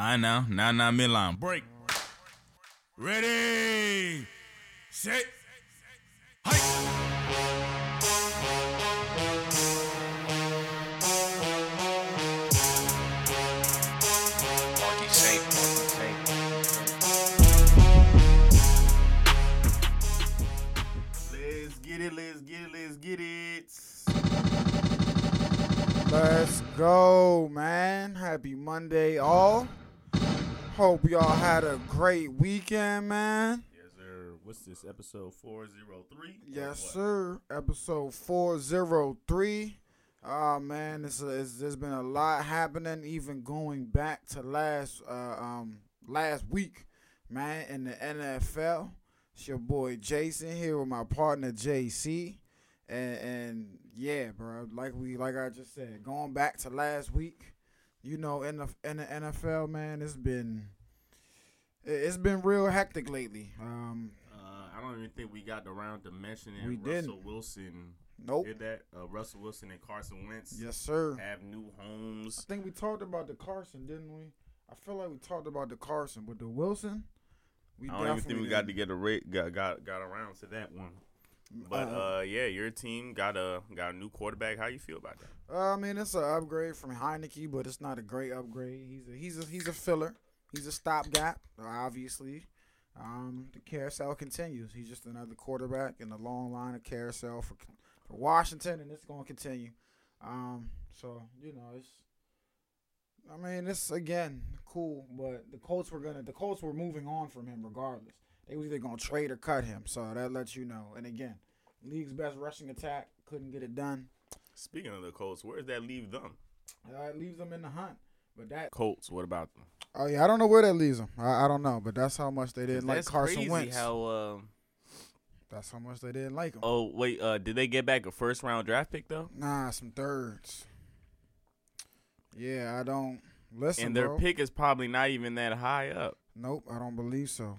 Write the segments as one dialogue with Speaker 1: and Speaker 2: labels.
Speaker 1: I know. Now, now, midline. Break. Ready. Set. Let's get it. Let's get it. Let's
Speaker 2: go, man. Happy Monday, all. Hope y'all had a great weekend, man.
Speaker 1: Yes, sir. What's this? Episode 403?
Speaker 2: Yes, sir. Episode 403. Oh, man, this is, there's been a lot happening, even going back to last uh, um last week, man, in the NFL. It's your boy Jason here with my partner JC. And, and yeah, bro, like we like I just said, going back to last week, you know, in the in the NFL, man, it's been it- it's been real hectic lately. Um,
Speaker 1: Uh, I don't even think we got around to mentioning
Speaker 2: We
Speaker 1: Russell
Speaker 2: didn't.
Speaker 1: Wilson.
Speaker 2: nope.
Speaker 1: Did that? Uh, Russell Wilson and Carson Wentz
Speaker 2: Yes, sir.
Speaker 1: have new homes.
Speaker 2: I think we talked about the Carson, didn't we? I feel like we talked about the Carson, but the Wilson, we
Speaker 1: I don't even think we got to get a rate, got, got got around to that one. But
Speaker 2: Uh,
Speaker 1: uh, yeah, your team got a got a new quarterback. How you feel about that?
Speaker 2: Uh, I mean, it's an upgrade from Heinicke, but it's not a great upgrade. He's a he's a he's a filler. He's a stopgap, obviously. Um, the carousel continues. He's just another quarterback in the long line of carousel for for Washington, and it's going to continue. Um, so you know, it's. I mean, it's again cool, but the Colts were gonna the Colts were moving on from him regardless. They was either gonna trade or cut him, so that lets you know. And again, league's best rushing attack couldn't get it done.
Speaker 1: Speaking of the Colts, where does that leave them?
Speaker 2: Uh, it leaves them in the hunt. But that
Speaker 1: Colts. What about them?
Speaker 2: oh yeah, I don't know where that leaves them. I, I don't know, but that's how much they didn't like
Speaker 1: That's
Speaker 2: Carson
Speaker 1: crazy
Speaker 2: Wentz.
Speaker 1: How? Uh,
Speaker 2: that's how much they didn't like him.
Speaker 1: oh wait, uh, did they get back a first round draft pick though?
Speaker 2: Nah, some thirds. Yeah, I don't listen.
Speaker 1: and their
Speaker 2: bro.
Speaker 1: pick is probably not even that high up.
Speaker 2: Nope, I don't believe so.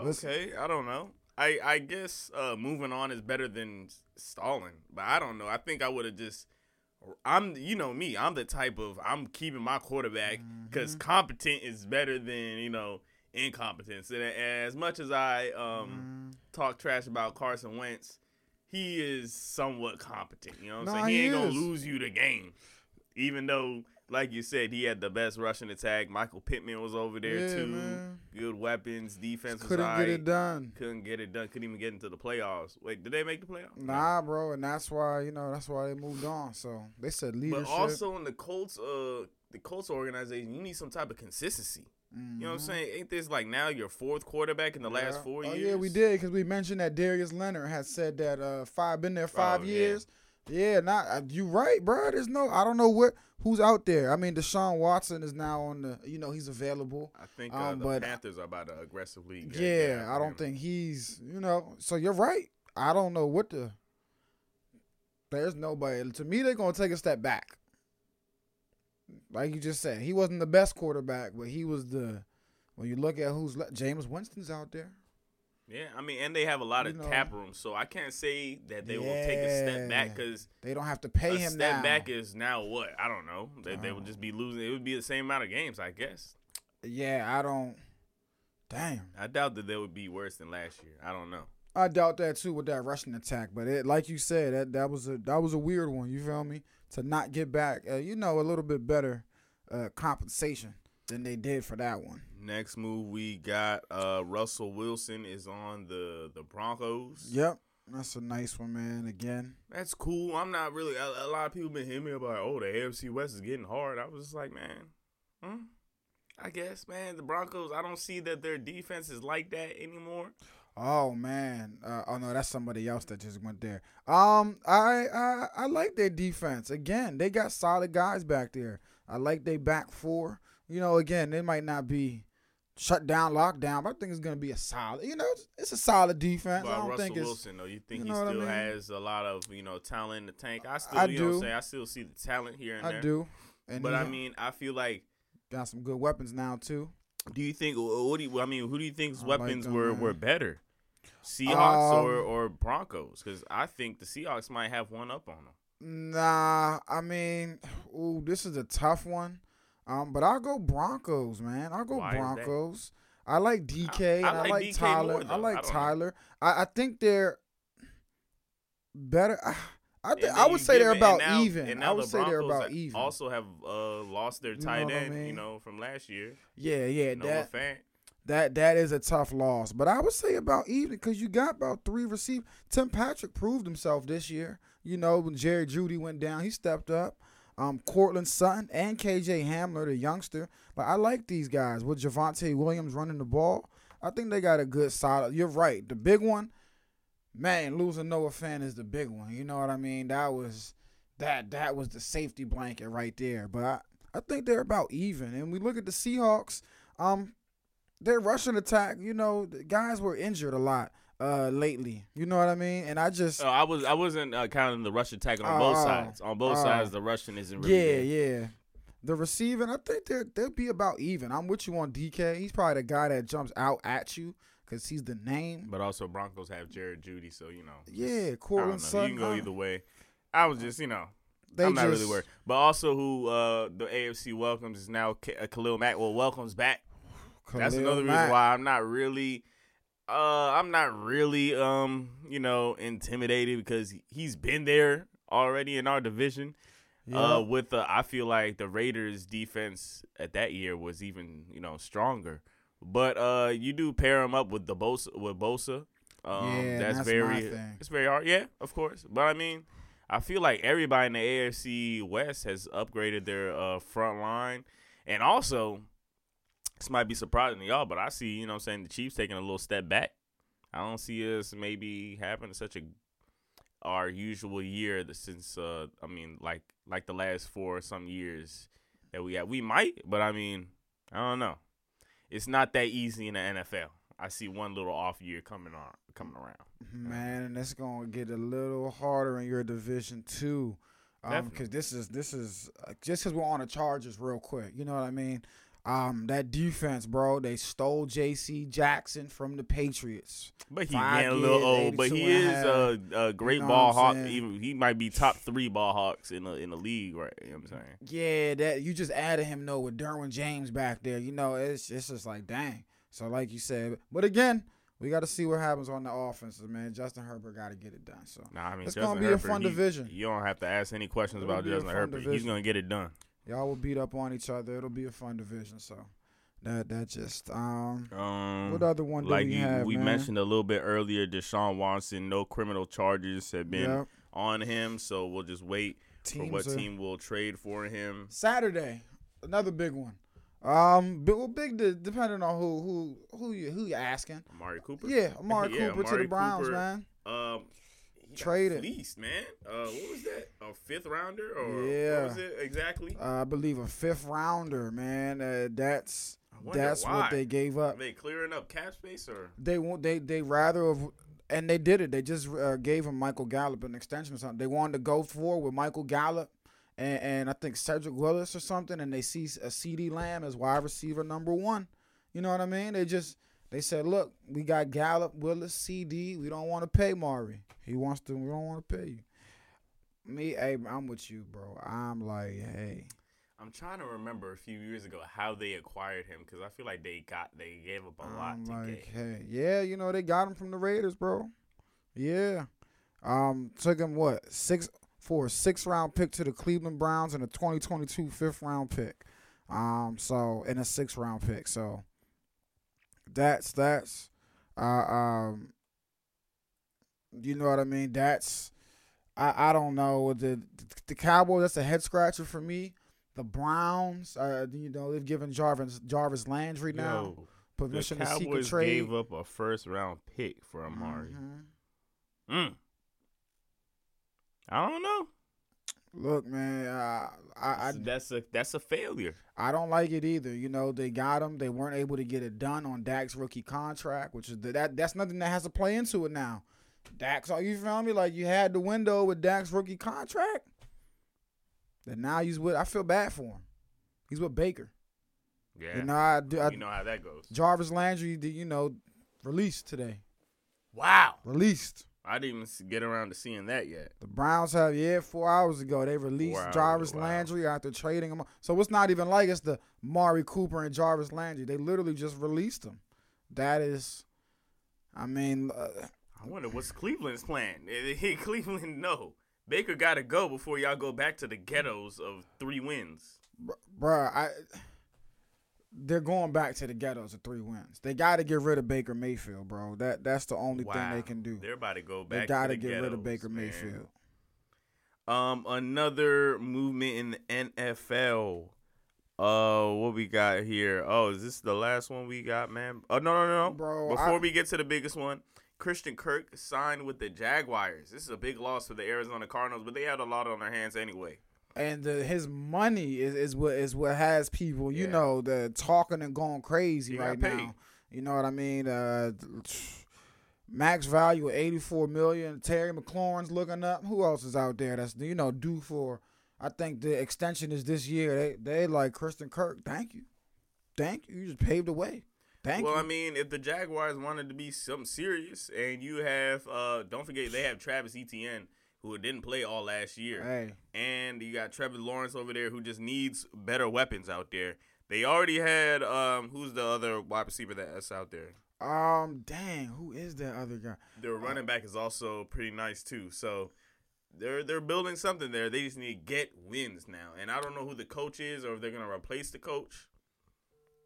Speaker 2: Listen.
Speaker 1: Okay, I don't know. I I guess uh, moving on is better than stalling, but I don't know. I think I would have just. I'm, you know me. I'm the type of I'm keeping my quarterback because
Speaker 2: Mm-hmm.
Speaker 1: competent is better than you know incompetence. And as much as I um
Speaker 2: Mm,
Speaker 1: talk trash about Carson Wentz, he is somewhat competent. You know what I'm
Speaker 2: Nah,
Speaker 1: saying? He,
Speaker 2: he
Speaker 1: ain't gonna lose you the game, even though. Like you said, he had the best rushing attack. Michael Pittman was over there
Speaker 2: Yeah,
Speaker 1: too.
Speaker 2: man.
Speaker 1: Good weapons, defense was
Speaker 2: couldn't get it done.
Speaker 1: Couldn't get it done. Couldn't even get into the playoffs. Wait, did they make the playoffs?
Speaker 2: Nah, bro, and that's why you know that's why they moved on. So they said leadership.
Speaker 1: But also in the Colts, uh, the Colts organization, you need some type of consistency. You know what I'm saying? Ain't this like now your fourth quarterback in the last
Speaker 2: Yeah.
Speaker 1: four
Speaker 2: oh,
Speaker 1: years?
Speaker 2: yeah, we did because we mentioned that Darius Leonard has said that uh five been there five
Speaker 1: Oh,
Speaker 2: years. Yeah, not uh, you right, bro. There's no I don't know what who's out there. I mean, Deshaun Watson is now on the you know he's available.
Speaker 1: I think uh,
Speaker 2: Um,
Speaker 1: the
Speaker 2: but-
Speaker 1: Panthers are about to aggressively. get-
Speaker 2: Yeah, I don't
Speaker 1: him.
Speaker 2: think he's you know. So you're right. I don't know what the. There's nobody to me. They're gonna take a step back. Like you just said, he wasn't the best quarterback, but he was the. When you look at who's Jameis Winston's out there.
Speaker 1: Yeah, I mean, and they have a lot of
Speaker 2: You know.
Speaker 1: cap room, so I can't say that they will take a step back because
Speaker 2: They don't have to pay him.
Speaker 1: step
Speaker 2: now.
Speaker 1: back is now what? I don't know. They, they would just be losing. It would be the same amount of games, I guess.
Speaker 2: Yeah, I don't. Damn,
Speaker 1: I doubt that they would be worse than last year. I don't know.
Speaker 2: I doubt that too with that rushing attack. But it, like you said, that that was a that was a weird one. You feel me? To not get back, uh, you know, a little bit better uh, compensation than they did for that one.
Speaker 1: Next move we got uh Russell Wilson is on the the Broncos.
Speaker 2: Yep, that's a nice one, man. Again,
Speaker 1: That's cool. I'm not really a, a lot of people been hitting me about oh the AFC West is getting hard. I was just like, man, hmm? I guess, man, the Broncos, I don't see that their defense is like that anymore.
Speaker 2: oh man, uh, oh no, that's somebody else that just went there. Um, I I I like their defense. Again, they got solid guys back there. I like they back four. You know, again, they might not be shut down, locked down, but I think it's gonna be a solid. You know, it's, it's a solid defense. I don't
Speaker 1: Russell
Speaker 2: think it's.
Speaker 1: Wilson, though, you think
Speaker 2: you
Speaker 1: he
Speaker 2: know I
Speaker 1: still
Speaker 2: mean?
Speaker 1: has a lot of you know talent in the tank? I still,
Speaker 2: I
Speaker 1: you know, what I'm
Speaker 2: do.
Speaker 1: saying I still see the talent here and
Speaker 2: I
Speaker 1: there.
Speaker 2: do. And
Speaker 1: but
Speaker 2: he
Speaker 1: I mean, I feel like.
Speaker 2: got some good weapons now too.
Speaker 1: Do you think? What do you? I mean, who do you think's
Speaker 2: I like
Speaker 1: weapons
Speaker 2: them,
Speaker 1: were
Speaker 2: man.
Speaker 1: were better, Seahawks
Speaker 2: Um,
Speaker 1: or or Broncos? Because I think the Seahawks might have one up on them.
Speaker 2: Nah, I mean, ooh, this is a tough one. Um, but I'll go Broncos, man. I'll go
Speaker 1: Why?
Speaker 2: Broncos. I like DK and
Speaker 1: I
Speaker 2: I
Speaker 1: like
Speaker 2: like,
Speaker 1: DK
Speaker 2: Tyler.
Speaker 1: more,
Speaker 2: I
Speaker 1: though. I
Speaker 2: like. Tyler. I, I think they're better. I, I, I would say they're
Speaker 1: it-
Speaker 2: about
Speaker 1: now-
Speaker 2: even.
Speaker 1: and
Speaker 2: I would say they're about even.
Speaker 1: Also have uh, lost their
Speaker 2: You know
Speaker 1: tight
Speaker 2: I
Speaker 1: end, you know, from last year.
Speaker 2: yeah, yeah.
Speaker 1: Noah
Speaker 2: that
Speaker 1: Fant.
Speaker 2: that that is a tough loss. But I would say about even because you got about three receivers. Tim Patrick proved himself this year. You know, when Jerry Jeudy went down, he stepped up. Um, Courtland Sutton and KJ Hamler, the youngster. But I like these guys with Javonte Williams running the ball. I think they got a good solid. You're right. The big one, man, losing Noah Fant is the big one. You know what I mean? That was that that was the safety blanket right there. But I, I think they're about even. And we look at the Seahawks. Um, their rushing attack, you know, the guys were injured a lot uh lately. You know what I mean? And I just
Speaker 1: Uh, I was I wasn't uh, counting the rush attack on both
Speaker 2: Oh,
Speaker 1: sides. On both
Speaker 2: oh.
Speaker 1: sides, the rushing isn't really
Speaker 2: yeah,
Speaker 1: there.
Speaker 2: yeah. The receiving, I think they're they'll be about even. I'm with you on DK. He's probably the guy that jumps out at you because he's the name.
Speaker 1: But also Broncos have Jared Jeudy, so you know.
Speaker 2: Yeah,
Speaker 1: I don't Courtland.
Speaker 2: Sutton.
Speaker 1: You can go
Speaker 2: uh,
Speaker 1: either way. I was just, you know,
Speaker 2: They
Speaker 1: I'm not
Speaker 2: just,
Speaker 1: really worried. But also, who uh, the AFC welcomes is now K- uh, Khalil Mack. Well, welcomes back. That's another
Speaker 2: Mack.
Speaker 1: reason why I'm not really, uh, I'm not really, um, you know, intimidated because he- he's been there already in our division.
Speaker 2: Yeah.
Speaker 1: Uh, with the, I feel like the Raiders' defense at that year was even, you know, stronger. But uh, you do pair him up with the Bosa, with Bosa. Um,
Speaker 2: Yeah,
Speaker 1: that's,
Speaker 2: that's
Speaker 1: very, it's very hard. Yeah, of course. But I mean, I feel like everybody in the AFC West has upgraded their uh, front line, and also this might be surprising to y'all, but I see you know what I'm saying the Chiefs taking a little step back. I don't see us maybe having such a our usual year since uh I mean like like the last four some years that we had. We might, but I mean I don't know. It's not that easy in the NFL. I see one little off year coming on coming around.
Speaker 2: Man, and it's gonna get a little harder in your division too, um,
Speaker 1: Definitely.
Speaker 2: because this is this is uh, just because we're on the Chargers real quick. You know what I mean? Um, that defense, bro. They stole J.C. Jackson from the Patriots.
Speaker 1: But he
Speaker 2: Five
Speaker 1: getting a little old. But he
Speaker 2: 82 and a
Speaker 1: is a, a great
Speaker 2: know
Speaker 1: ball hawk. Even he might be top three ball hawks in the in the league, right? You know what I'm saying?
Speaker 2: Yeah, that you just added him though with Derwin James back there. You know, it's it's just like dang. So like you said, but again, we got to see what happens on the offenses, man. Justin Herbert got to get it done. So
Speaker 1: Nah, I mean,
Speaker 2: It's
Speaker 1: Justin
Speaker 2: gonna be a fun
Speaker 1: he-
Speaker 2: division.
Speaker 1: You don't have to ask any questions
Speaker 2: It'll
Speaker 1: about Justin Herbert. He's gonna get it done.
Speaker 2: Y'all will beat up on each other. It'll be a fun division. So that that just um.
Speaker 1: Um,
Speaker 2: What other one do
Speaker 1: like
Speaker 2: we
Speaker 1: you,
Speaker 2: have,
Speaker 1: we mentioned a little bit earlier, Deshaun Watson, no criminal charges have been
Speaker 2: Yep.
Speaker 1: on him, so we'll just wait for what
Speaker 2: are-
Speaker 1: team will trade for him.
Speaker 2: Saturday, another big one. Um, big, well, big de- depending on who who who you who you asking.
Speaker 1: Amari Cooper.
Speaker 2: Yeah, Amari
Speaker 1: Yeah,
Speaker 2: Cooper to the Browns,
Speaker 1: Cooper.
Speaker 2: man.
Speaker 1: Um,
Speaker 2: Traded.
Speaker 1: fleeced, man. Uh, what was that? A fifth rounder or
Speaker 2: Yeah.
Speaker 1: what was it exactly?
Speaker 2: Uh, I believe a fifth rounder, man. Uh, that's that's
Speaker 1: why.
Speaker 2: what they gave
Speaker 1: Are
Speaker 2: up.
Speaker 1: they clearing up cap space or?
Speaker 2: They want they they rather have, and they did it. They just uh, gave him Michael Gallup an extension or something. They wanted to go for with Michael Gallup and, and I think Cedric Willis or something, and they see a CeeDee Lamb as wide receiver number one. You know what I mean? They just they said, look, we got Gallup, Willis, CD. We don't want to pay Mari. He wants to. We don't want to pay you. Me, hey, I'm with you, bro. I'm like, hey.
Speaker 1: I'm trying to remember a few years ago how they acquired him because I feel like they got they gave up a lot
Speaker 2: I'm
Speaker 1: to
Speaker 2: like,
Speaker 1: get.
Speaker 2: hey, yeah, you know they got him from the Raiders, bro. Yeah, um, took him what six for a six round pick to the Cleveland Browns and a 2022 fifth round pick. Um, so in a six round pick. So that's that's, uh, um, you know what I mean. That's I I don't know the the Cowboys. That's a head scratcher for me. The Browns, uh, you know, they've given Jarvis Jarvis Landry now
Speaker 1: Yo,
Speaker 2: permission to seek a trade.
Speaker 1: gave up a first round pick for Amari.
Speaker 2: Mhm.
Speaker 1: Mm. I don't know.
Speaker 2: Look, man, uh, I I
Speaker 1: that's a that's a failure.
Speaker 2: I don't like it either. You know, they got him. They weren't able to get it done on Dak's rookie contract, which is the, that that's nothing that has to play into it now. Dax, are you feel me? Like you had the window with Dak's rookie contract. Then now he's with. I feel bad for him. He's with Baker.
Speaker 1: Yeah,
Speaker 2: You know, I, do- I
Speaker 1: you know how that goes.
Speaker 2: Jarvis Landry, you know, released today.
Speaker 1: Wow,
Speaker 2: Released.
Speaker 1: I didn't even get around to seeing that yet.
Speaker 2: The Browns have yeah, four hours ago they released Jarvis
Speaker 1: wow.
Speaker 2: Landry after trading him. So it's not even like it's the Mari Cooper and Jarvis Landry. They literally just released him. That is, I mean, uh,
Speaker 1: I wonder what's Cleveland's plan. Cleveland, no. Baker got to go before y'all go back to the ghettos of three wins.
Speaker 2: br- bruh, I. They're going back to the ghettos of three wins. They got to get rid of Baker Mayfield, bro. That that's the only thing they can do.
Speaker 1: They're about to go back.
Speaker 2: They got
Speaker 1: to the
Speaker 2: get rid of Baker
Speaker 1: man.
Speaker 2: Mayfield.
Speaker 1: Um, another movement in the NFL. Uh, what we got here? Oh, is this the last one we got, man? Oh no, no, no, no.
Speaker 2: Bro,
Speaker 1: Before
Speaker 2: I-
Speaker 1: we get to the biggest one, Christian Kirk signed with the Jaguars. This is a big loss for the Arizona Cardinals, but they had a lot on their hands anyway.
Speaker 2: And the, his money is, is what is what has people, you
Speaker 1: Yeah.
Speaker 2: know, the talking and going crazy
Speaker 1: He
Speaker 2: right now. You know what I mean? Uh, max value of eighty four million. Terry McLaurin's looking up. Who else is out there that's you know due for? I think the extension is this year. They they like Christian Kirk. Thank you, thank you. You just paved the way. Thank you.
Speaker 1: well,
Speaker 2: you.
Speaker 1: I mean, if the Jaguars wanted to be something serious, and you have, uh, don't forget they have Travis Etienne, who didn't play all last year.
Speaker 2: hey,
Speaker 1: and you got Trevor Lawrence over there who just needs better weapons out there. They already had um who's the other wide receiver that's out there?
Speaker 2: um, dang, who is that other guy?
Speaker 1: Their running back is also pretty nice too. So they're they're building something there. They just need to get wins now. And I don't know who the coach is or if they're gonna replace the coach.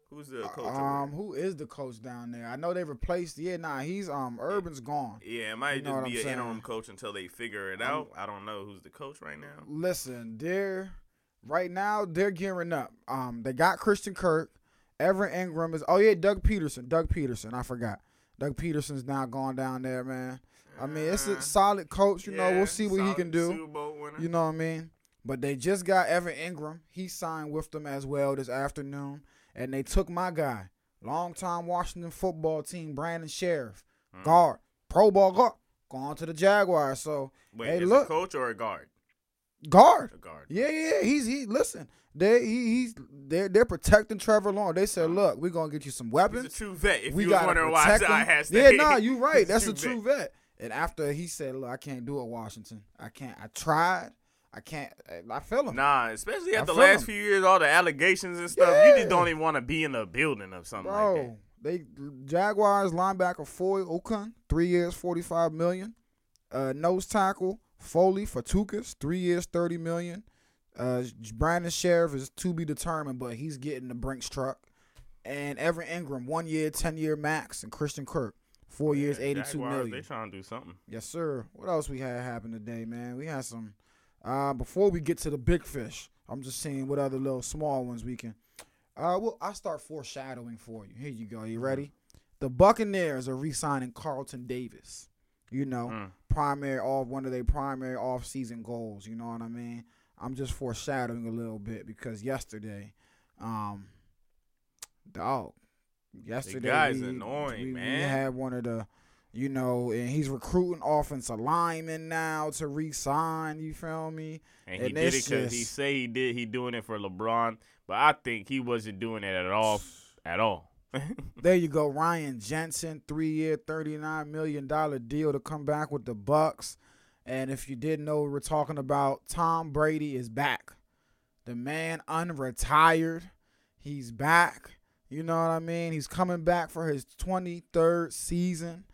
Speaker 1: Who's the coach?
Speaker 2: Um, who is the coach down there? I know they replaced. Yeah, nah, he's um Urban's gone.
Speaker 1: yeah, it might
Speaker 2: you
Speaker 1: just be an
Speaker 2: saying.
Speaker 1: interim coach until they figure it
Speaker 2: I'm-
Speaker 1: out. I don't know who's the coach right now.
Speaker 2: Listen, they're right now they're gearing up. Um, they got Christian Kirk, Everett Engram is. Oh yeah, Doug Pederson. Doug Pederson. I forgot. Doug Pederson's now gone down there, man. I mean, it's
Speaker 1: Uh,
Speaker 2: a solid coach. You know, we'll see what he can do.
Speaker 1: Super Bowl winner.
Speaker 2: You know what I mean? But they just got Evan Engram. He signed with them as well this afternoon. And they took my guy, longtime Washington football team, Brandon Scherff,
Speaker 1: Mm.
Speaker 2: guard, Pro Bowl guard, going to the Jaguars. So,
Speaker 1: Wait,
Speaker 2: hey,
Speaker 1: is
Speaker 2: look.
Speaker 1: a coach or a guard?
Speaker 2: guard.
Speaker 1: A guard.
Speaker 2: Yeah, yeah, he's he. Listen, they he, he's they're they're protecting Trevor Lawrence. They said, look, we're gonna get you some
Speaker 1: He's
Speaker 2: weapons.
Speaker 1: a true vet. If
Speaker 2: we
Speaker 1: you was wondering why I
Speaker 2: protect
Speaker 1: I
Speaker 2: him.
Speaker 1: had
Speaker 2: Yeah, nah, you right.
Speaker 1: He's
Speaker 2: That's a true vet. And after he said, look, I can't do it, Washington. I can't. I tried. I can't. I feel him.
Speaker 1: Nah, especially after the last
Speaker 2: him.
Speaker 1: few years, all the allegations and stuff. You just don't even want to be in a building or something like that.
Speaker 2: Bro, they Jaguars linebacker Foy Okun, three years, forty five million. Uh, nose tackle Foley for Tukas, three years, thirty million. Uh, Brandon Scherff is to be determined, but he's getting the Brinks truck. And Everett Engram, one year, ten year max, and Christian Kirk, four years,
Speaker 1: Yeah,
Speaker 2: eighty two
Speaker 1: Jaguars,
Speaker 2: million.
Speaker 1: They trying to do something.
Speaker 2: Yes, sir. What else we had happen today, man? We had some. Uh, before we get to the big fish, I'm just seeing what other little small ones we can. Uh, well, I start foreshadowing for you. Here you go. You ready? The Buccaneers are re-signing Carlton Davis. You know,
Speaker 1: Mm.
Speaker 2: primary off one of their primary off-season goals. You know what I mean? I'm just foreshadowing a little bit because yesterday, um, dog, yesterday
Speaker 1: guy's
Speaker 2: we,
Speaker 1: annoying,
Speaker 2: we, we
Speaker 1: man.
Speaker 2: had one of the, you know, and he's recruiting offensive linemen now to re-sign. You feel me?
Speaker 1: And he did it because he say he did. He doing it for LeBron, but I think he wasn't doing it at all. At all.
Speaker 2: There you go, Ryan Jensen, three-year, thirty-nine million dollar deal to come back with the Bucs. And if you didn't know, we're talking about Tom Brady is back. The man unretired. He's back. You know what I mean? He's coming back for his 23rd season.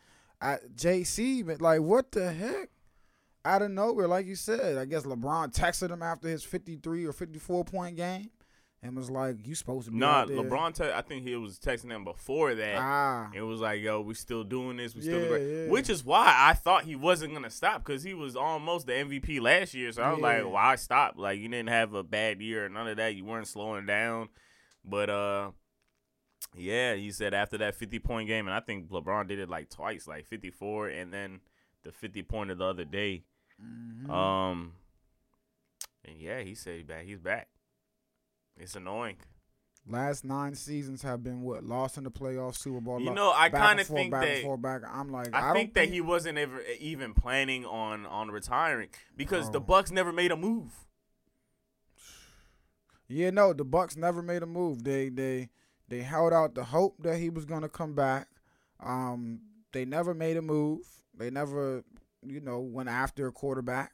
Speaker 2: At JC, but like, what the heck? Out of nowhere, like you said, I guess LeBron texted him after his 53 or 54 point game and was like, "You supposed to be
Speaker 1: nah,
Speaker 2: there."
Speaker 1: LeBron. Te- I think he was texting him before that.
Speaker 2: Ah,
Speaker 1: It was like, yo, we still doing this. We still
Speaker 2: Yeah,
Speaker 1: doing
Speaker 2: yeah.
Speaker 1: Which is why I thought he wasn't gonna stop because he was almost the MVP last year. So I was
Speaker 2: Yeah.
Speaker 1: like, why stop? Like you didn't have a bad year or none of that. You weren't slowing down. But uh, yeah, he said after that fifty point game, and I think LeBron did it like twice, like fifty four, and then the fifty pointer the other day.
Speaker 2: Mhm.
Speaker 1: Um, and yeah, he said he back. He's back. It's annoying.
Speaker 2: Last nine seasons have been what lost in the playoffs, Super Bowl.
Speaker 1: You know, I kind of think
Speaker 2: back
Speaker 1: that
Speaker 2: forth, back. I'm like,
Speaker 1: I,
Speaker 2: I,
Speaker 1: think that he wasn't ever even planning on on retiring because the
Speaker 2: Oh.
Speaker 1: Bucs never made a move.
Speaker 2: Yeah, no, the Bucs never made a move. They they they held out the hope that he was gonna come back. Um, they never made a move. They never you know, went after a quarterback.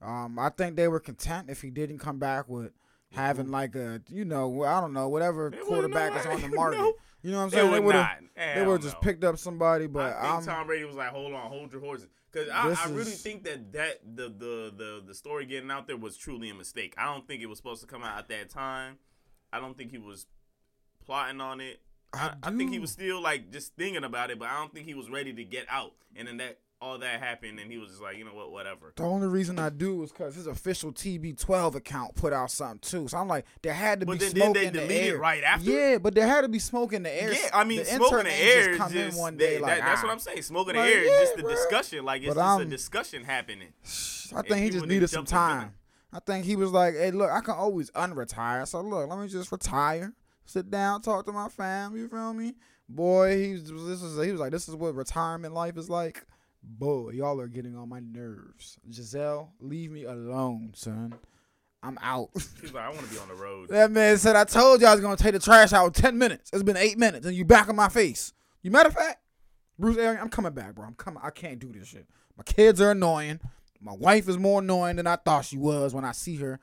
Speaker 2: Um, I think they were content if he didn't come back with having like a, you know, I don't know, whatever quarterback is on the
Speaker 1: No.
Speaker 2: market. You know what I'm saying? They
Speaker 1: would
Speaker 2: have, they would have just
Speaker 1: no.
Speaker 2: picked up somebody. But
Speaker 1: I
Speaker 2: I'm,
Speaker 1: think Tom Brady was like, "Hold on, hold your horses," because I, I really
Speaker 2: is-
Speaker 1: think that that the, the the the story getting out there was truly a mistake. I don't think it was supposed to come out at that time. I don't think he was plotting on it. I,
Speaker 2: I
Speaker 1: I think he was still like just thinking about it, but I don't think he was ready to get out. And then that all that happened, and he was just like, you know what, whatever.
Speaker 2: The only reason I do is because his official TB12 account put out something too. So I'm like, there had to
Speaker 1: But
Speaker 2: be
Speaker 1: then
Speaker 2: smoke
Speaker 1: they
Speaker 2: in the
Speaker 1: delete it
Speaker 2: air.
Speaker 1: right after?
Speaker 2: Yeah, but there had to be smoke in the air.
Speaker 1: Yeah, I mean,
Speaker 2: the
Speaker 1: smoke in the air
Speaker 2: just come
Speaker 1: just,
Speaker 2: in one day
Speaker 1: that-
Speaker 2: like,
Speaker 1: that's
Speaker 2: ah.
Speaker 1: what I'm saying. Smoke in the
Speaker 2: Like,
Speaker 1: air is just the
Speaker 2: bro.
Speaker 1: discussion. Like it's
Speaker 2: But
Speaker 1: just a
Speaker 2: I'm-
Speaker 1: discussion happening.
Speaker 2: I think he just needed some
Speaker 1: jump the gun.
Speaker 2: time. I think he was like, hey, look, I can always unretire. So look, let me just retire, sit down, talk to my family. You feel me? Boy, he was this is he was like, this is what retirement life is like. Boy, y'all are getting on my nerves. Gisele, leave me alone, son. I'm out.
Speaker 1: He's like, I want to be on the road.
Speaker 2: that man said, I told you I was gonna take the trash out in ten minutes. It's been eight minutes, and you back in my face. You matter of fact, Bruce Arians, I'm coming back, bro. I'm coming. I can't do this shit. My kids are annoying. My wife is more annoying than I thought she was when I see her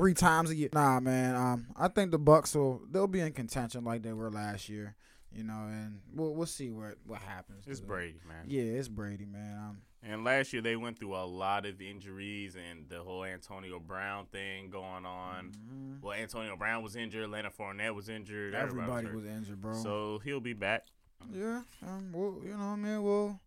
Speaker 2: three times a year. Nah, man. Um, I think the Bucs will they'll be in contention like they were last year. You know, and we'll we'll see what what happens.
Speaker 1: It's Brady, man.
Speaker 2: Yeah, it's Brady, man. Um,
Speaker 1: And last year they went through a lot of injuries and the whole Antonio Brown thing going on.
Speaker 2: mhm.
Speaker 1: Well, Antonio Brown was injured, Leonard Fournette was injured,
Speaker 2: everybody
Speaker 1: hurt.
Speaker 2: was injured, bro.
Speaker 1: So he'll be back.
Speaker 2: yeah, um, we'll, you know, what I mean, we'll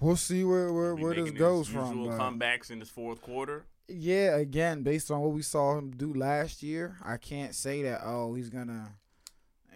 Speaker 2: we'll see where where, where this goes from.
Speaker 1: Usual comebacks in this fourth quarter.
Speaker 2: Yeah, again, based on what we saw him do last year, I can't say that. Oh, he's gonna.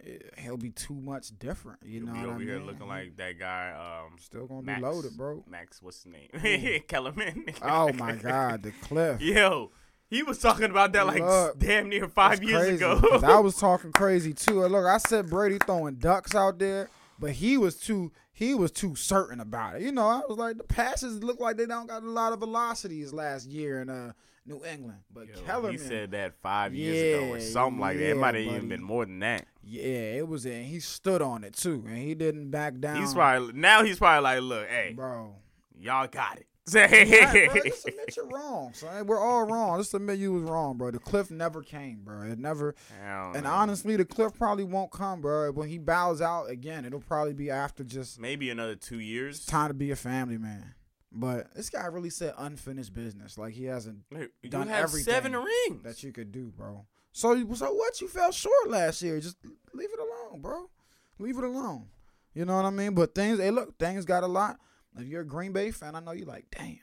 Speaker 2: eh, He'll be too much different. You
Speaker 1: He'll
Speaker 2: know
Speaker 1: be over
Speaker 2: I mean?
Speaker 1: here looking like that guy. Um,
Speaker 2: Still gonna
Speaker 1: Max,
Speaker 2: be loaded, bro.
Speaker 1: Max, what's his name? Kellerman.
Speaker 2: Oh my God, the cliff.
Speaker 1: Yo, he was talking about that like
Speaker 2: Look,
Speaker 1: damn near five years
Speaker 2: crazy,
Speaker 1: ago.
Speaker 2: I was talking crazy too. Look, I said Brady throwing ducks out there, but he was too he was too certain about it. You know, I was like the passes look like they don't got a lot of velocities last year in uh New England. But
Speaker 1: Yo,
Speaker 2: Kellerman,
Speaker 1: he said that five years ago or something like that. It might have even been more than that.
Speaker 2: yeah, it was and he stood on it too, and he didn't back down.
Speaker 1: He's probably now he's probably like, look, hey,
Speaker 2: bro.
Speaker 1: y'all got it.
Speaker 2: Bro, just admit you're wrong, son. We're all wrong. Just admit you was wrong, bro. The cliff never came, bro. It never. And honestly, the cliff probably won't come, bro. When he bows out again, it'll probably be after just
Speaker 1: maybe another two years.
Speaker 2: time to be a family man. But this guy really said unfinished business. Like he hasn't
Speaker 1: You
Speaker 2: done
Speaker 1: have
Speaker 2: everything
Speaker 1: seven rings.
Speaker 2: that you could do, bro. So so what? You fell short last year. Just leave it alone, bro. Leave it alone. You know what I mean? But things, hey, look, things got a lot. If you're a Green Bay fan, I know you're like, damn.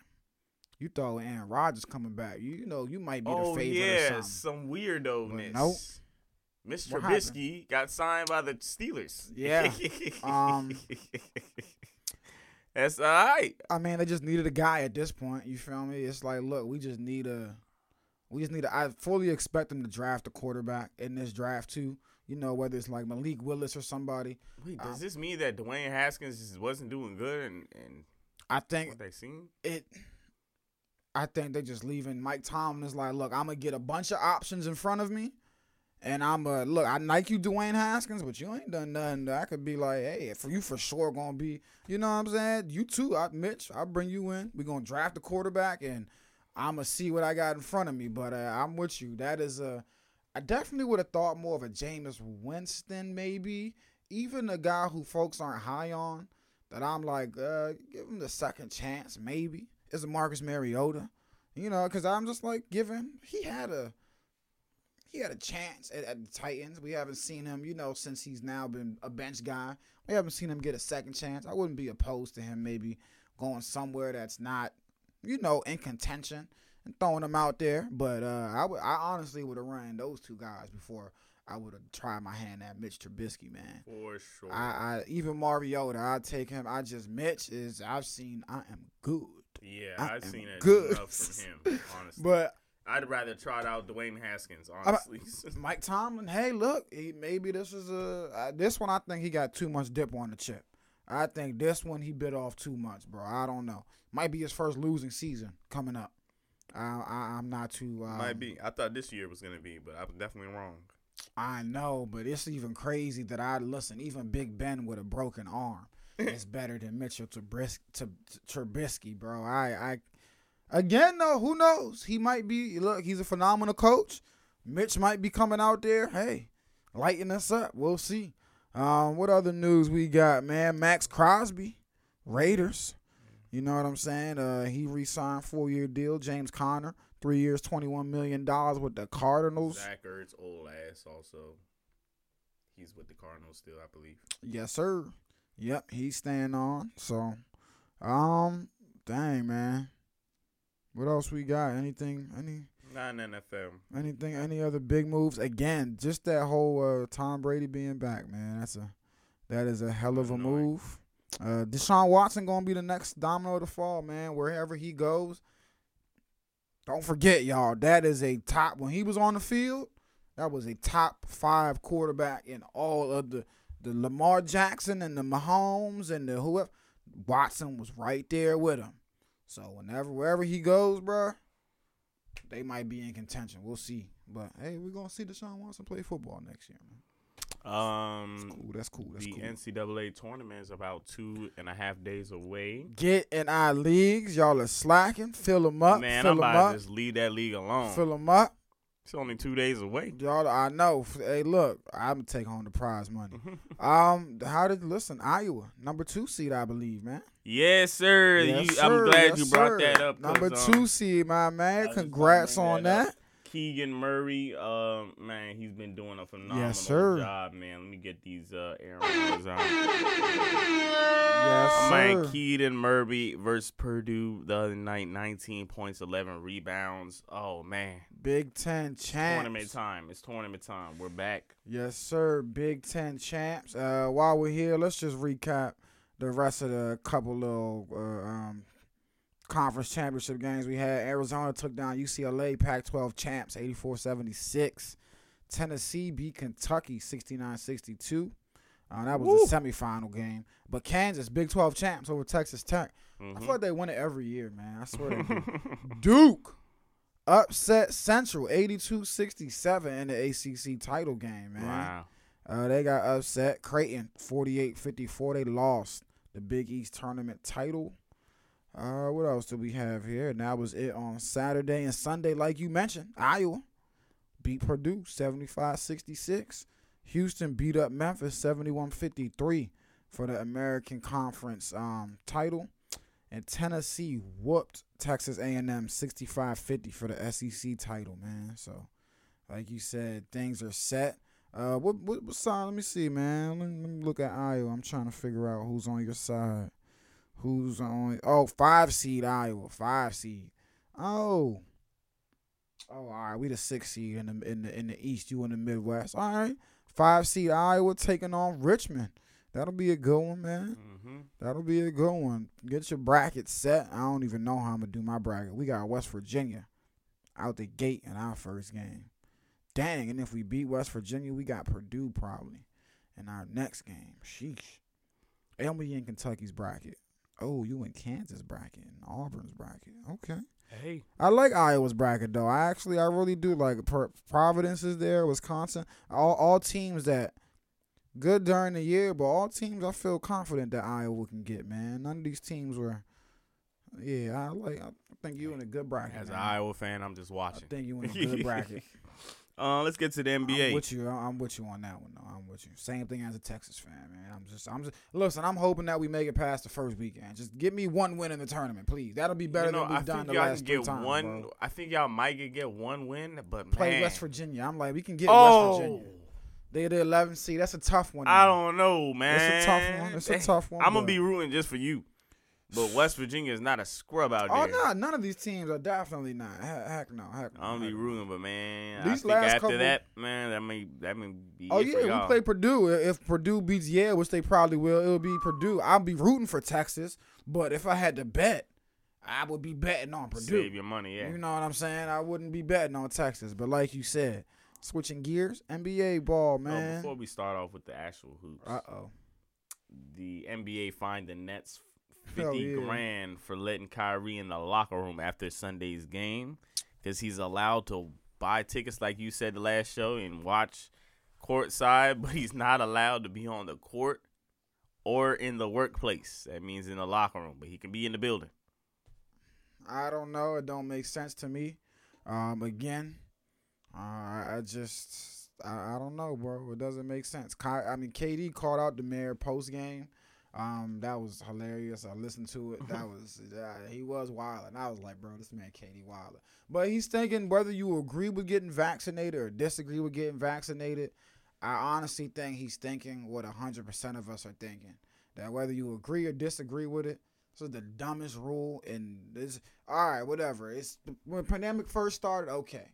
Speaker 2: You thought with Aaron Rodgers coming back, you, you know you might be
Speaker 1: oh
Speaker 2: the favorite or
Speaker 1: yeah,
Speaker 2: something.
Speaker 1: some weirdo-ness.
Speaker 2: But nope.
Speaker 1: Mr.
Speaker 2: What happened?
Speaker 1: Trubisky got signed by the Steelers.
Speaker 2: Yeah. Um,
Speaker 1: That's all right.
Speaker 2: I mean, they just needed a guy at this point. You feel me? It's like, look, we just need a, we just need a. I fully expect them to draft a quarterback in this draft too. You know, whether it's like Malik Willis or somebody.
Speaker 1: Wait, does
Speaker 2: Um,
Speaker 1: this mean that Dwayne Haskins just wasn't doing good and, and
Speaker 2: I think
Speaker 1: what they seen?
Speaker 2: it. I think they're just leaving Mike Tomlin is like, look, I'm gonna get a bunch of options in front of me, and I'm a look. I like you, Dwayne Haskins, but you ain't done nothing. I could be like, hey, for you for sure gonna be, you know what I'm saying? You too, I, Mitch. I'll bring you in. We gonna draft a quarterback, and I'm gonna see what I got in front of me. But uh, I'm with you. That is a. I definitely would have thought more of a Jameis Winston, maybe even a guy who folks aren't high on. That I'm like, uh, give him the second chance, maybe. Is a Marcus Mariota, you know? Because I'm just like, given he had a he had a chance at, at the Titans. We haven't seen him, you know, since he's now been a bench guy. We haven't seen him get a second chance. I wouldn't be opposed to him maybe going somewhere that's not, you know, in contention throwing them out there. But uh, I would, I honestly would have ran those two guys before I would have tried my hand at Mitch Trubisky, man.
Speaker 1: For sure.
Speaker 2: I, I even Mariota, I take him. I just Mitch is. I've seen. I am good,
Speaker 1: yeah,
Speaker 2: I
Speaker 1: I've seen it
Speaker 2: good.
Speaker 1: enough from him, honestly.
Speaker 2: but
Speaker 1: I'd rather trot out Dwayne Haskins, honestly.
Speaker 2: Mike Tomlin, hey, look, he, maybe this is a uh, this one. I think he got too much dip on the chip. I think this one he bit off too much, bro. I don't know. Might be his first losing season coming up. I, I I'm not too. Um,
Speaker 1: Might be. I thought this year was gonna be, but I was definitely wrong.
Speaker 2: I know, but it's even crazy that I listen. Even Big Ben with a broken arm. is better than Mitchell Trubisky, to Trubisky, bro. I, I, again though, who knows? He might be. Look, he's a phenomenal coach. Mitch might be coming out there. Hey, lighting us up. We'll see. Um, what other news we got, man? Maxx Crosby, Raiders. You know what I'm saying? Uh, he re-signed four-year deal. James Conner, three years, twenty-one million dollars with the Cardinals.
Speaker 1: Zach Ertz, old ass, also. He's with the Cardinals still, I believe.
Speaker 2: Yes, sir. Yep, he's staying on. So, um, dang man, what else we got? Anything? Any?
Speaker 1: Not in NFL.
Speaker 2: Anything? Any other big moves? Again, just that whole uh, Tom Brady being back, man. That's a that is a hell of a
Speaker 1: Annoying.
Speaker 2: move. Uh, Deshaun Watson gonna be the next domino to fall, man. Wherever he goes, don't forget, y'all. That is a top. When he was on the field, that was a top five quarterback in all of the the Lamar Jackson and the Mahomes and the whoever. Watson was right there with him. So whenever wherever he goes, bruh, they might be in contention. We'll see. But hey, we're gonna see Deshaun Watson play football next year, man. That's
Speaker 1: Um,
Speaker 2: cool. That's cool. That's
Speaker 1: the
Speaker 2: cool.
Speaker 1: NCAA tournament is about two and a half days away.
Speaker 2: Get in our leagues. Y'all are slacking. Fill them up.
Speaker 1: Man,
Speaker 2: fill
Speaker 1: I'm
Speaker 2: them
Speaker 1: about
Speaker 2: up.
Speaker 1: to just leave that league alone.
Speaker 2: Fill them up.
Speaker 1: It's only two days away.
Speaker 2: Y'all, I know. Hey, look, I'm gonna take home the prize money. um, how did listen? Iowa, number two seed, I believe, man.
Speaker 1: Yes, sir.
Speaker 2: Yes,
Speaker 1: you,
Speaker 2: sir.
Speaker 1: I'm glad
Speaker 2: Yes,
Speaker 1: you brought
Speaker 2: sir.
Speaker 1: that up.
Speaker 2: Number
Speaker 1: um,
Speaker 2: two seed, my man. Congrats on
Speaker 1: that
Speaker 2: that.
Speaker 1: Keegan Murray, um, man, he's been doing a phenomenal
Speaker 2: sir.
Speaker 1: job, man. Let me get these uh Aaron Rodgers out.
Speaker 2: Yes, sir.
Speaker 1: man, Keegan Murray versus Purdue the other night, 19 points, 11 rebounds. Oh man,
Speaker 2: Big Ten champs.
Speaker 1: tournament time. It's tournament time. We're back.
Speaker 2: Yes, sir. Big Ten champs. Uh, while we're here, let's just recap the rest of the couple little uh, um, conference championship games we had. Arizona took down UCLA, Pac-12 champs, 84-76. Tennessee beat Kentucky, 69-62. Uh, that was
Speaker 1: Woo.
Speaker 2: the semifinal game. But Kansas, Big 12 champs over Texas Tech. I
Speaker 1: Mhm.
Speaker 2: feel like they win it every year, man. I swear. Duke upset Central 82-67 in the ACC title game, man.
Speaker 1: wow.
Speaker 2: Uh, they got upset. Creighton 48-54. They lost the Big East tournament title. Uh, what else do we have here? And that was it on Saturday and Sunday, like you mentioned. Iowa beat Purdue 75-66. Houston beat up Memphis 71-53 for the American Conference um, title. And Tennessee whooped Texas A&M 65-50 for the SEC title, man. So, like you said, things are set. Uh, what what, what side? Let me see, man. Let me, let me look at Iowa. I'm trying to figure out who's on your side. Who's on? Oh, five seed Iowa, five seed. Oh, oh, all right. We the six seed in the in the in the East. You in the Midwest. All right. Five seed Iowa taking on Richmond. That'll be a good one, man.
Speaker 1: hmm
Speaker 2: That'll be a good one. Get your bracket set. I don't even know how I'm gonna do my bracket. We got West Virginia out the gate in our first game. Dang, and if we beat West Virginia, we got Purdue probably in our next game. Sheesh. And we in Kentucky's bracket. Oh, you in Kansas bracket and Auburn's bracket. Okay.
Speaker 1: Hey,
Speaker 2: I like Iowa's bracket though. I actually I really do like Providence is there, Wisconsin. All all teams that good during the year, but all teams I feel confident that Iowa can get, man. None of these teams were yeah, I like I think you in a good bracket.
Speaker 1: as an. Iowa fan, I'm just watching.
Speaker 2: I
Speaker 1: watching.
Speaker 2: think you in a good bracket.
Speaker 1: Uh, let's get to the NBA.
Speaker 2: I'm with you. I'm with you on that one. though. I'm with you. Same thing as a Texas fan, man. I'm just, I'm just. Listen, I'm hoping that we make it past the first weekend. Just give me one win in the tournament, please. That'll be better
Speaker 1: you know,
Speaker 2: than we've
Speaker 1: I
Speaker 2: done
Speaker 1: think
Speaker 2: the last
Speaker 1: can get
Speaker 2: times.
Speaker 1: one.
Speaker 2: bro.
Speaker 1: I think y'all might get- one win, but
Speaker 2: Play
Speaker 1: man,
Speaker 2: West Virginia. I'm like, we can get
Speaker 1: Oh,
Speaker 2: West Virginia. They're the 11 seed. That's a tough one.
Speaker 1: I don't know, man.
Speaker 2: It's a tough one. It's a tough one.
Speaker 1: I'm gonna be rooting just for you, but West Virginia is not a scrub out here.
Speaker 2: Oh
Speaker 1: there.
Speaker 2: no, none of these teams are definitely not. Heck, no, heck no.
Speaker 1: I'm gonna be rooting, but man,
Speaker 2: These
Speaker 1: I think
Speaker 2: last
Speaker 1: after
Speaker 2: couple-
Speaker 1: that, man, that may that may be.
Speaker 2: Oh yeah, we play Purdue. If Purdue beats Yale, which they probably will, it'll be Purdue. I'll be rooting for Texas, but if I had to bet, I would be betting on Purdue.
Speaker 1: Save your money, yeah.
Speaker 2: You know what I'm saying? I wouldn't be betting on Texas, but like you said, switching gears, NBA ball,
Speaker 1: Oh,
Speaker 2: man.
Speaker 1: before we start off with the actual hoops,
Speaker 2: Uh oh.
Speaker 1: the NBA fined the Nets Fifty
Speaker 2: yeah.
Speaker 1: grand for letting Kyrie in the locker room after Sunday's game because he's allowed to buy tickets, like you said the last show, and watch courtside, but he's not allowed to be on the court or in the workplace. That means in the locker room, but he can be in the building.
Speaker 2: I don't know. It don't make sense to me. Um, again, uh, I I just I, I don't know, bro. It doesn't make sense. Ky- I mean, KD called out the mayor post game. Um, that was hilarious. I listened to it. That was uh, he was wild, and I was like, bro, this man KD Wilder. But he's thinking whether you agree with getting vaccinated or disagree with getting vaccinated. I honestly think he's thinking what hundred percent of us are thinking. That whether you agree or disagree with it, this is the dumbest rule. And this, all right, whatever. It's when pandemic first started, okay,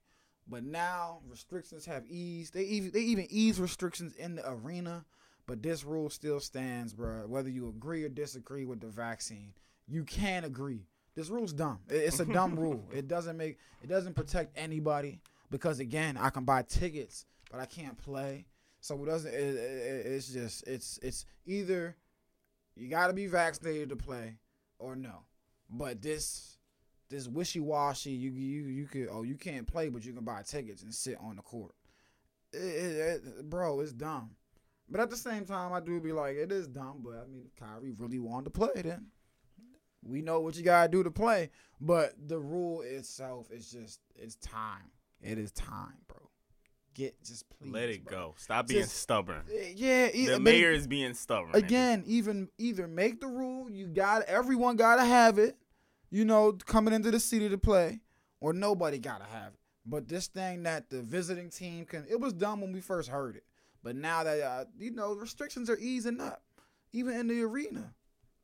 Speaker 2: but now restrictions have eased. They even they even ease restrictions in the arena. But this rule still stands, bro. Whether you agree or disagree with the vaccine, you can't agree. This rule's dumb. It's a dumb rule. It doesn't make it doesn't protect anybody because again, I can buy tickets, but I can't play. So it doesn't. It, it, it's just it's it's either you got to be vaccinated to play or no. But this this wishy washy, you you you could oh you can't play, but you can buy tickets and sit on the court. It- bro, it's dumb. But at the same time, I do be like, it is dumb. But I mean, if Kyrie really wanted to play, then we know what you gotta do to play. But the rule itself is just it's time. It is time, bro. Get just please
Speaker 1: Let it
Speaker 2: bro.
Speaker 1: go. Stop being
Speaker 2: Just-
Speaker 1: stubborn.
Speaker 2: Eh, Yeah, e-
Speaker 1: The mayor is being stubborn.
Speaker 2: again, even either make the rule, you got everyone got to have it, you know, coming into the city to play, or nobody got to have it. But this thing that the visiting team can, it was dumb when we first heard it, but now that uh, you know restrictions are easing up, even in the arena,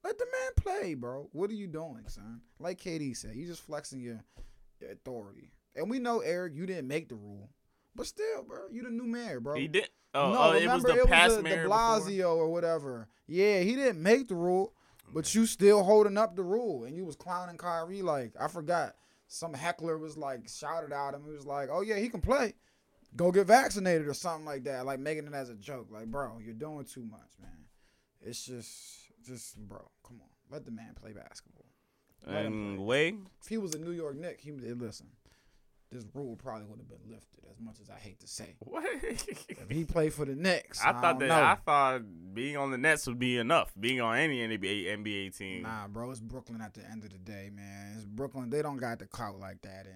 Speaker 2: let the man play, bro. What are you doing, son? Like KD said, you just flexing your, your authority, and we know Eric, you didn't make the rule, but still, bro, you the new mayor, bro.
Speaker 1: He did. Oh,
Speaker 2: no,
Speaker 1: oh, it was
Speaker 2: remember
Speaker 1: the past
Speaker 2: the,
Speaker 1: mayor
Speaker 2: De
Speaker 1: before?
Speaker 2: Blasio or whatever. Yeah, he didn't make the rule, but you still holding up the rule, and you was clowning Kyrie like I forgot. Some heckler was like shouted at him. He was like, "Oh yeah, he can play. Go get vaccinated or something like that." Like making it as a joke. Like, bro, you're doing too much, man. It's just, just, bro, come on, let the man play basketball. Let
Speaker 1: And
Speaker 2: play.
Speaker 1: way,
Speaker 2: If he was a New York Knick, he would listen. This rule probably would have been lifted, as much as I hate to say.
Speaker 1: what?
Speaker 2: If he played for the Knicks,
Speaker 1: I
Speaker 2: I,
Speaker 1: thought that
Speaker 2: know.
Speaker 1: I thought being on the Nets would be enough. Being on any NBA NBA team.
Speaker 2: Nah, bro, it's Brooklyn at the end of the day, man. It's Brooklyn. They don't got the clout like that, and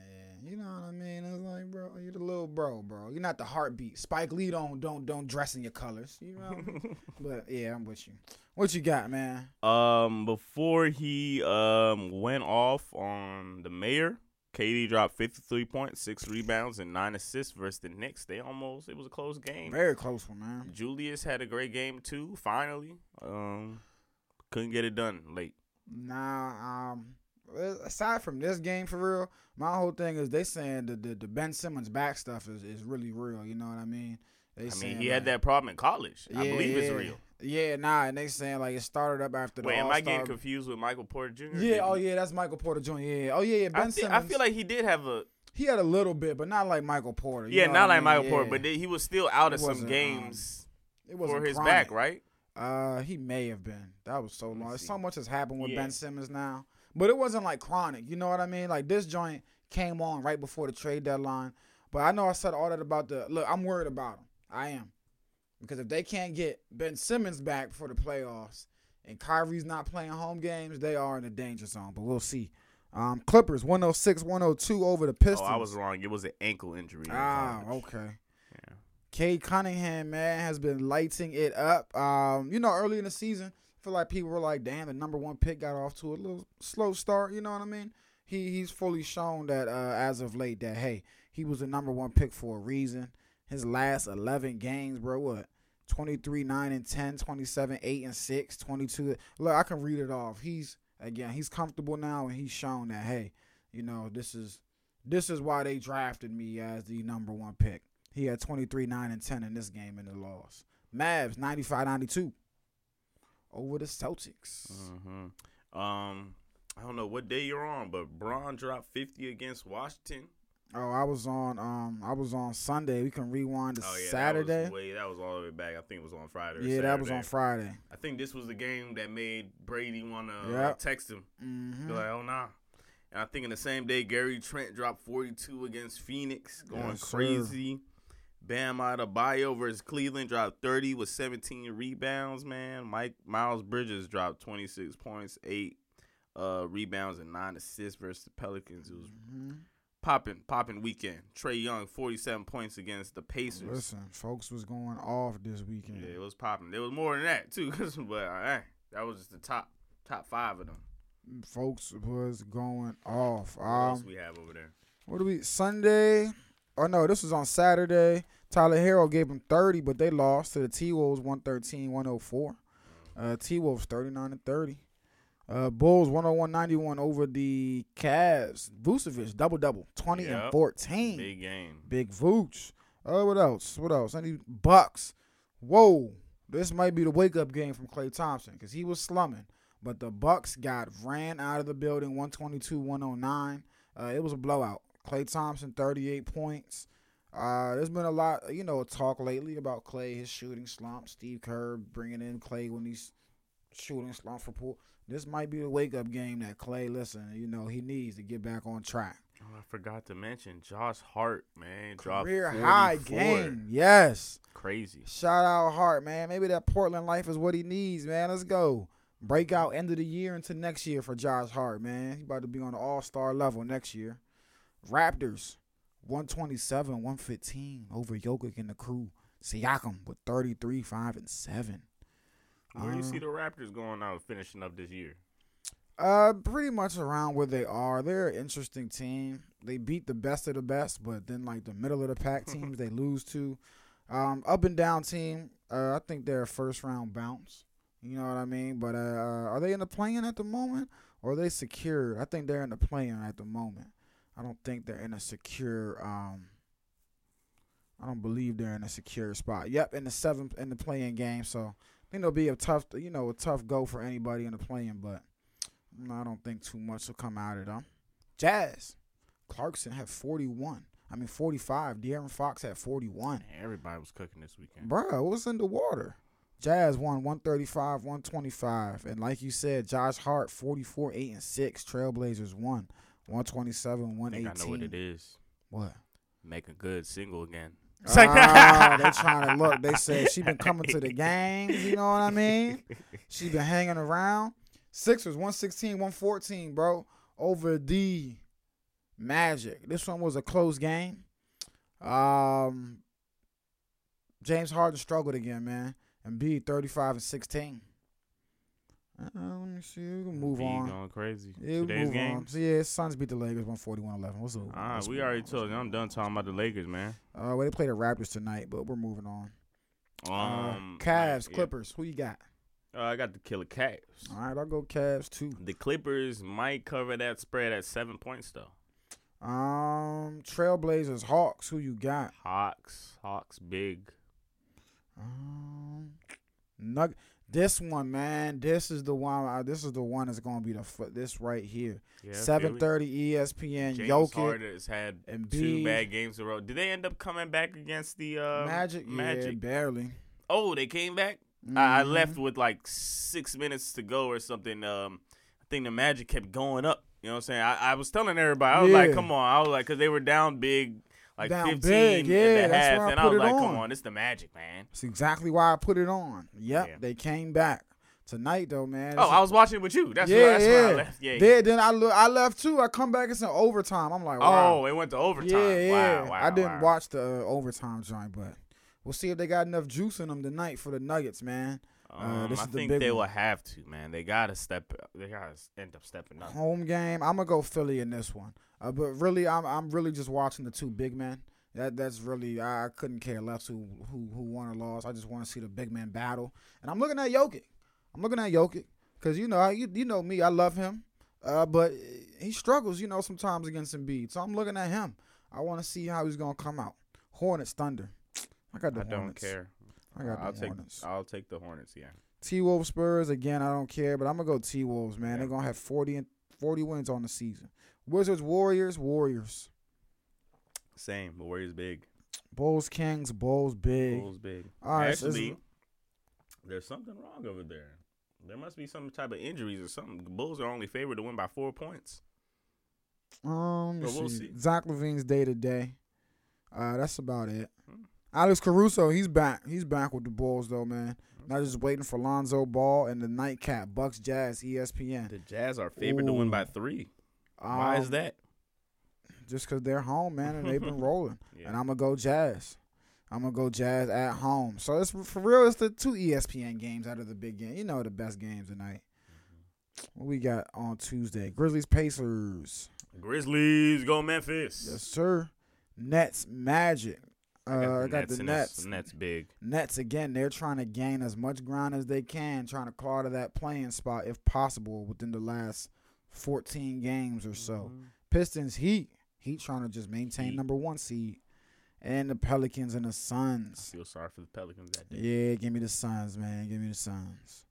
Speaker 2: you know what I mean. It's like, bro, you're the little bro, bro. You're not the heartbeat. Spike Lee don't don't don't dress in your colors. You know. What I mean? but yeah, I'm with you. What you got, man?
Speaker 1: Um, before he um went off on the mayor, KD dropped fifty three points, six rebounds, and nine assists versus the Knicks. They almost it was a close game.
Speaker 2: Very close one, man.
Speaker 1: Julius had a great game too. Finally, um, couldn't get it done late.
Speaker 2: Nah, um, aside from this game, for real, my whole thing is they saying the the, the Ben Simmons back stuff is, is really real. You know what I mean? They
Speaker 1: I mean, he had that problem in college. I
Speaker 2: Yeah,
Speaker 1: believe it's real.
Speaker 2: Yeah, nah, and they saying like it started up after the
Speaker 1: Wait, am I getting confused with Michael Porter Jr.?
Speaker 2: Yeah, oh yeah, that's Michael Porter Jr. Yeah, oh yeah, yeah. Ben
Speaker 1: I, feel,
Speaker 2: Simmons.
Speaker 1: I feel like he did have a
Speaker 2: he had a little bit, but not like Michael Porter. you
Speaker 1: yeah, not
Speaker 2: I
Speaker 1: like
Speaker 2: mean?
Speaker 1: Michael
Speaker 2: Yeah.
Speaker 1: Porter, but they, he was still out
Speaker 2: It
Speaker 1: of some
Speaker 2: um,
Speaker 1: games
Speaker 2: it
Speaker 1: was
Speaker 2: for
Speaker 1: his
Speaker 2: chronic.
Speaker 1: back, right?
Speaker 2: Uh, he may have been. That was so long. So much has happened with
Speaker 1: Yeah.
Speaker 2: Ben Simmons now, but it wasn't like chronic. You know what I mean? Like this joint came on right before the trade deadline. But I know I said all that about the look. I'm worried about him. I am because if they can't get Ben Simmons back for the playoffs and Kyrie's not playing home games, they are in the danger zone. But we'll see. Um, Clippers 106 102 over the Pistons.
Speaker 1: Oh, I was wrong. It was an ankle injury. in
Speaker 2: Ah,
Speaker 1: college.
Speaker 2: okay.
Speaker 1: Yeah.
Speaker 2: Cade Cunningham, man, has been lighting it up. Um, you know, early in the season, feel like people were like, "Damn, the number one pick got off to a little slow start." You know what I mean? He he's fully shown that uh, as of late that hey, he was the number one pick for a reason. His last 11 games, bro, what? 23, 9, and 10, 27, 8, and 6, 22. Look, I can read it off. He's, again, he's comfortable now, and he's shown that, hey, you know, this is this is why they drafted me as the number one pick. He had 23, 9, and 10 in this game in the loss. Mavs, 95, 92 over the Celtics.
Speaker 1: Mm-hmm. Um, I don't know what day you're on, but Braun dropped 50 against Washington.
Speaker 2: Oh, I was on um I was on Sunday. We can rewind to
Speaker 1: Oh yeah,
Speaker 2: Saturday.
Speaker 1: That was, way, that was all the way back. I think it was on Friday. Or
Speaker 2: yeah, that was on Friday.
Speaker 1: I think this was the game that made Brady want to
Speaker 2: Yep.
Speaker 1: text him.
Speaker 2: hmm
Speaker 1: Be like, oh nah. And I think in the same day, Gary Trent dropped 42 against Phoenix, going
Speaker 2: Yes, sir.
Speaker 1: Bam Adebayo versus Cleveland dropped 30 with 17 rebounds, man. Mike Miles Bridges dropped 26 points, 8 uh, rebounds, and 9 assists versus the Pelicans. It was
Speaker 2: Mhm.
Speaker 1: popping, popping weekend. Trae Young, 47 points against the Pacers.
Speaker 2: Listen, folks was going off this weekend.
Speaker 1: Yeah, it was popping. There was more than that, too. but uh, that was just the top top five of them.
Speaker 2: Folks was going off.
Speaker 1: What else
Speaker 2: Um,
Speaker 1: we have over there?
Speaker 2: what do we? Sunday? Oh no, this was on Saturday. Tyler Herro gave them 30, but they lost to the T Wolves 113 104. Uh, T Wolves 39 and 30. Uh, Bulls 101 91 over the Cavs. Vucevic double double 20 and 14.
Speaker 1: Big game.
Speaker 2: Big Vooch. Uh, what else? What else? Any Bucks? Whoa, this might be the wake up game from Klay Thompson because he was slumming, but the Bucks got ran out of the building 122-109. Uh, it was a blowout. Klay Thompson 38 points. Uh, there's been a lot, you know, talk lately about Klay, his shooting slump. Steve Kerr bringing in Klay when he's shooting slump for pool. This might be the wake up game that Klay, listen, you know, he needs to get back on track.
Speaker 1: Oh, I forgot to mention Josh Hart, man.
Speaker 2: Career high game, yes.
Speaker 1: Crazy.
Speaker 2: Shout out Hart, man. Maybe that Portland life is what he needs, man. Let's go. Breakout end of the year into next year for Josh Hart, man. He about to be on the all star level next year. Raptors, 127, 115 over Jokic and the crew. Siakam with 33, 5, and 7.
Speaker 1: Where do you
Speaker 2: Uh,
Speaker 1: see the Raptors going out finishing up this year?
Speaker 2: Uh, pretty much around where they are. They're an interesting team. They beat the best of the best, but then like the middle of the pack teams they lose to. Um, up and down team. Uh, I think they're a first round bounce. You know what I mean? But uh, uh, are they in the playing at the moment, or are they secured? I think they're in the playing at the moment. I don't think they're in a secure. Um, I don't believe they're in a secure spot. Yep, in the seventh in the playing game. So I think it'll be a tough, you know, a tough go for anybody in the playing, but. No, I don't think too much will come out of them. Jazz. Clarkson had 41. I mean, 45. De'Aaron Fox had 41.
Speaker 1: Man, everybody was cooking this weekend.
Speaker 2: Bruh, what's in the water? Jazz won 135, 125. And like you said, Josh Hart, 44, 8, and 6. Trailblazers won 127,
Speaker 1: I think
Speaker 2: 118.
Speaker 1: I know what it is.
Speaker 2: What?
Speaker 1: Make a good single again.
Speaker 2: Ah, they trying to look. They said she been coming to the games. You know what I mean? She been hanging around. Sixers 116, 114, bro, over the Magic. This one was a close game. Um, James Harden struggled again, man. Embiid 35 and 16. Uh, let me see. We can move on.
Speaker 1: going crazy.
Speaker 2: Yeah,
Speaker 1: Today's games.
Speaker 2: So yeah, Suns beat the Lakers 141-11. What's up?
Speaker 1: Ah, we already
Speaker 2: on?
Speaker 1: Told you. I'm done talking about the Lakers, man.
Speaker 2: Uh, well, they play the Raptors tonight, but we're moving on.
Speaker 1: Um,
Speaker 2: uh, Cavs,
Speaker 1: yeah.
Speaker 2: Clippers. Who you got?
Speaker 1: Uh, I got the Killer Cavs.
Speaker 2: All right, I'll go Cavs too.
Speaker 1: The Clippers might cover that spread at seven points though.
Speaker 2: Um, Trailblazers, Hawks. Who you got?
Speaker 1: Hawks, Hawks, big.
Speaker 2: Um, Nug. This one, man. This is the one. Uh, this is the one that's gonna be the foot. This right here.
Speaker 1: Yeah,
Speaker 2: Seven thirty ESPN.
Speaker 1: James
Speaker 2: Jokic.
Speaker 1: Harden has had
Speaker 2: Embiid.
Speaker 1: two bad games in a row. Did they end up coming back against the uh,
Speaker 2: Magic. Yeah,
Speaker 1: Magic.
Speaker 2: barely.
Speaker 1: Oh, they came back. I, I
Speaker 2: Mhm.
Speaker 1: left with like six minutes to go or something. Um, I think the Magic kept going up. You know what I'm saying? I, I was telling everybody, I was like, come on. I was like, because they were down big, like
Speaker 2: Down
Speaker 1: 15
Speaker 2: big, yeah,
Speaker 1: and a
Speaker 2: that's
Speaker 1: half.
Speaker 2: why I
Speaker 1: and I
Speaker 2: put
Speaker 1: was
Speaker 2: it
Speaker 1: like, come
Speaker 2: on.
Speaker 1: on, it's the Magic, man.
Speaker 2: That's exactly why I put it on. Yep,
Speaker 1: Yeah.
Speaker 2: they came back tonight though, man.
Speaker 1: Oh, I was watching it with you. That's
Speaker 2: yeah,
Speaker 1: where, that's
Speaker 2: yeah.
Speaker 1: where I left. Yeah.
Speaker 2: Then, then I look, I left too. I come back. It's an overtime. I'm like, wow.
Speaker 1: Oh, it went to overtime.
Speaker 2: Yeah, yeah.
Speaker 1: Wow, wow,
Speaker 2: I didn't
Speaker 1: wow.
Speaker 2: watch the uh, overtime joint, but we'll see if they got enough juice in them tonight for the Nuggets, man.
Speaker 1: Um, I
Speaker 2: the
Speaker 1: think they
Speaker 2: one.
Speaker 1: will have to, man. They gotta step. They gotta end up stepping up.
Speaker 2: Home game. I'm gonna go Philly in this one, uh, but really, I'm I'm really just watching the two big men. That that's really I, I couldn't care less who who who won or lost. I just want to see the big man battle, and I'm looking at Jokic. I'm looking at Jokic because you know I, you you know me. I love him, uh, but he struggles, you know, sometimes against Embiid. So I'm looking at him. I want to see how he's gonna come out. Hornets Thunder. I got the
Speaker 1: I don't care.
Speaker 2: I got
Speaker 1: I'll
Speaker 2: the
Speaker 1: take.
Speaker 2: Hornets.
Speaker 1: I'll take the Hornets. Yeah.
Speaker 2: T Wolves Spurs again. I don't care, but I'm gonna go T Wolves, man.
Speaker 1: Yeah.
Speaker 2: They're gonna have 40 and 40 wins on the season. Wizards Warriors Warriors.
Speaker 1: Same. Warriors big.
Speaker 2: Bulls Kings Bulls big.
Speaker 1: Bulls big.
Speaker 2: All right,
Speaker 1: Actually,
Speaker 2: is-
Speaker 1: there's something wrong over there. There must be some type of injuries or something. The Bulls are only favored to win by four points.
Speaker 2: Um,
Speaker 1: But we'll
Speaker 2: see.
Speaker 1: see.
Speaker 2: Zach LaVine's day to day. Uh, that's about it.
Speaker 1: Hmm.
Speaker 2: Alex Caruso, he's back. He's back with the Bulls though, man. Not just waiting for Lonzo Ball and the nightcap Bucks Jazz ESPN.
Speaker 1: The Jazz are favored to win by
Speaker 2: Ooh.
Speaker 1: three. Why is
Speaker 2: Um,
Speaker 1: that?
Speaker 2: Just because they're home, man, and they've been rolling.
Speaker 1: Yeah.
Speaker 2: And I'm gonna go Jazz. I'm gonna go Jazz at home. So it's for real. It's the two ESPN games out of the big game. You know the best games tonight. What we got on Tuesday? Grizzlies Pacers.
Speaker 1: Grizzlies go Memphis.
Speaker 2: Yes, sir. Nets Magic. Uh, I got the
Speaker 1: in
Speaker 2: Nets.
Speaker 1: this- Nets big.
Speaker 2: Nets again. They're trying to gain as much ground as they can, trying to claw to that playing spot if possible within the last 14 games or so.
Speaker 1: Mhm.
Speaker 2: Pistons Heat. Heat trying to just maintain
Speaker 1: Heat.
Speaker 2: number one seed, and the Pelicans and the Suns.
Speaker 1: I
Speaker 2: Suns.
Speaker 1: feel sorry for the Pelicans that day.
Speaker 2: Yeah, give me the Suns, man. Give me the Suns.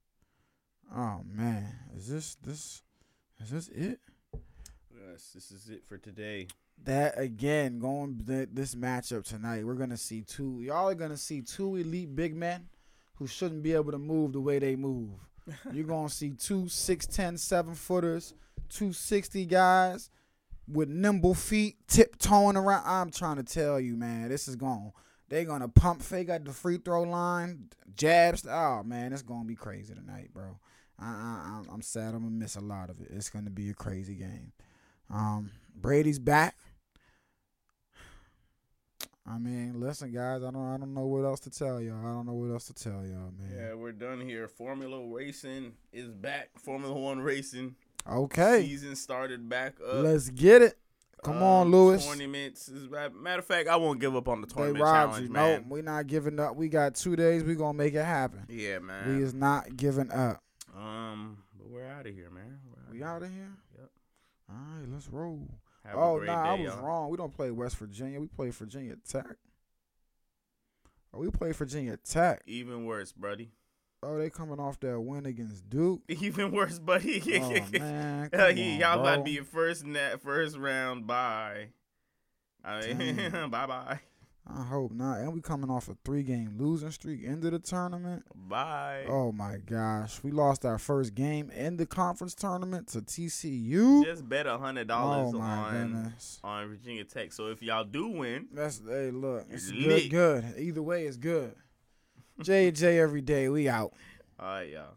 Speaker 2: Oh man, is this this is this it?
Speaker 1: Yes, this is it for today.
Speaker 2: That again, going th- this matchup tonight, we're gonna see two. Y'all are gonna see two elite big men who shouldn't be able to move the way they move. You're gonna see two 6'10", 7 footers, two sixty guys with nimble feet, tiptoeing around. I'm trying to tell you, man, this is going. They're gonna pump fake at the free throw line, jabs. Oh man, it's gonna be crazy tonight, bro. I, I, I'm- I'm sad. I'm gonna miss a lot of it. It's gonna be a crazy game. Um, Brady's back. I mean, listen, guys. I don't. I don't know what else to tell y'all. I don't know what else to tell y'all, man.
Speaker 1: Yeah, we're done here. Formula racing is back. Formula One racing
Speaker 2: Okay,
Speaker 1: season started back up.
Speaker 2: let's get it. Come on,
Speaker 1: Um,
Speaker 2: Lewis.
Speaker 1: Tournaments. Matter of fact, I won't give up on the
Speaker 2: They
Speaker 1: tournament
Speaker 2: robbed
Speaker 1: challenge,
Speaker 2: you.
Speaker 1: man.
Speaker 2: No, we're not giving up. We got two days. We gonna make it happen.
Speaker 1: Yeah, man.
Speaker 2: We is not giving up.
Speaker 1: um, but we're out of here, man. We're
Speaker 2: We out of here.
Speaker 1: Yep.
Speaker 2: All right, let's roll.
Speaker 1: Have
Speaker 2: oh
Speaker 1: great
Speaker 2: nah, I was
Speaker 1: y'all.
Speaker 2: wrong. We don't play West Virginia. We play Virginia Tech. Oh, we play Virginia Tech.
Speaker 1: Even worse, buddy.
Speaker 2: Oh, they coming off that win against Duke.
Speaker 1: Even worse, buddy.
Speaker 2: Oh man, come on,
Speaker 1: y'all about to be first net, first round bye. I mean, bye bye.
Speaker 2: I hope not. And we coming off a three game losing streak into the tournament.
Speaker 1: Bye.
Speaker 2: Oh my gosh, we lost our first game in the conference tournament to TCU.
Speaker 1: Just bet a hundred dollars oh
Speaker 2: my
Speaker 1: on
Speaker 2: goodness.
Speaker 1: on Virginia Tech. So if y'all do win,
Speaker 2: That's hey, look, it's
Speaker 1: Lit.
Speaker 2: good. Good. Either way, it's good. J J every day. We out.
Speaker 1: all right, y'all.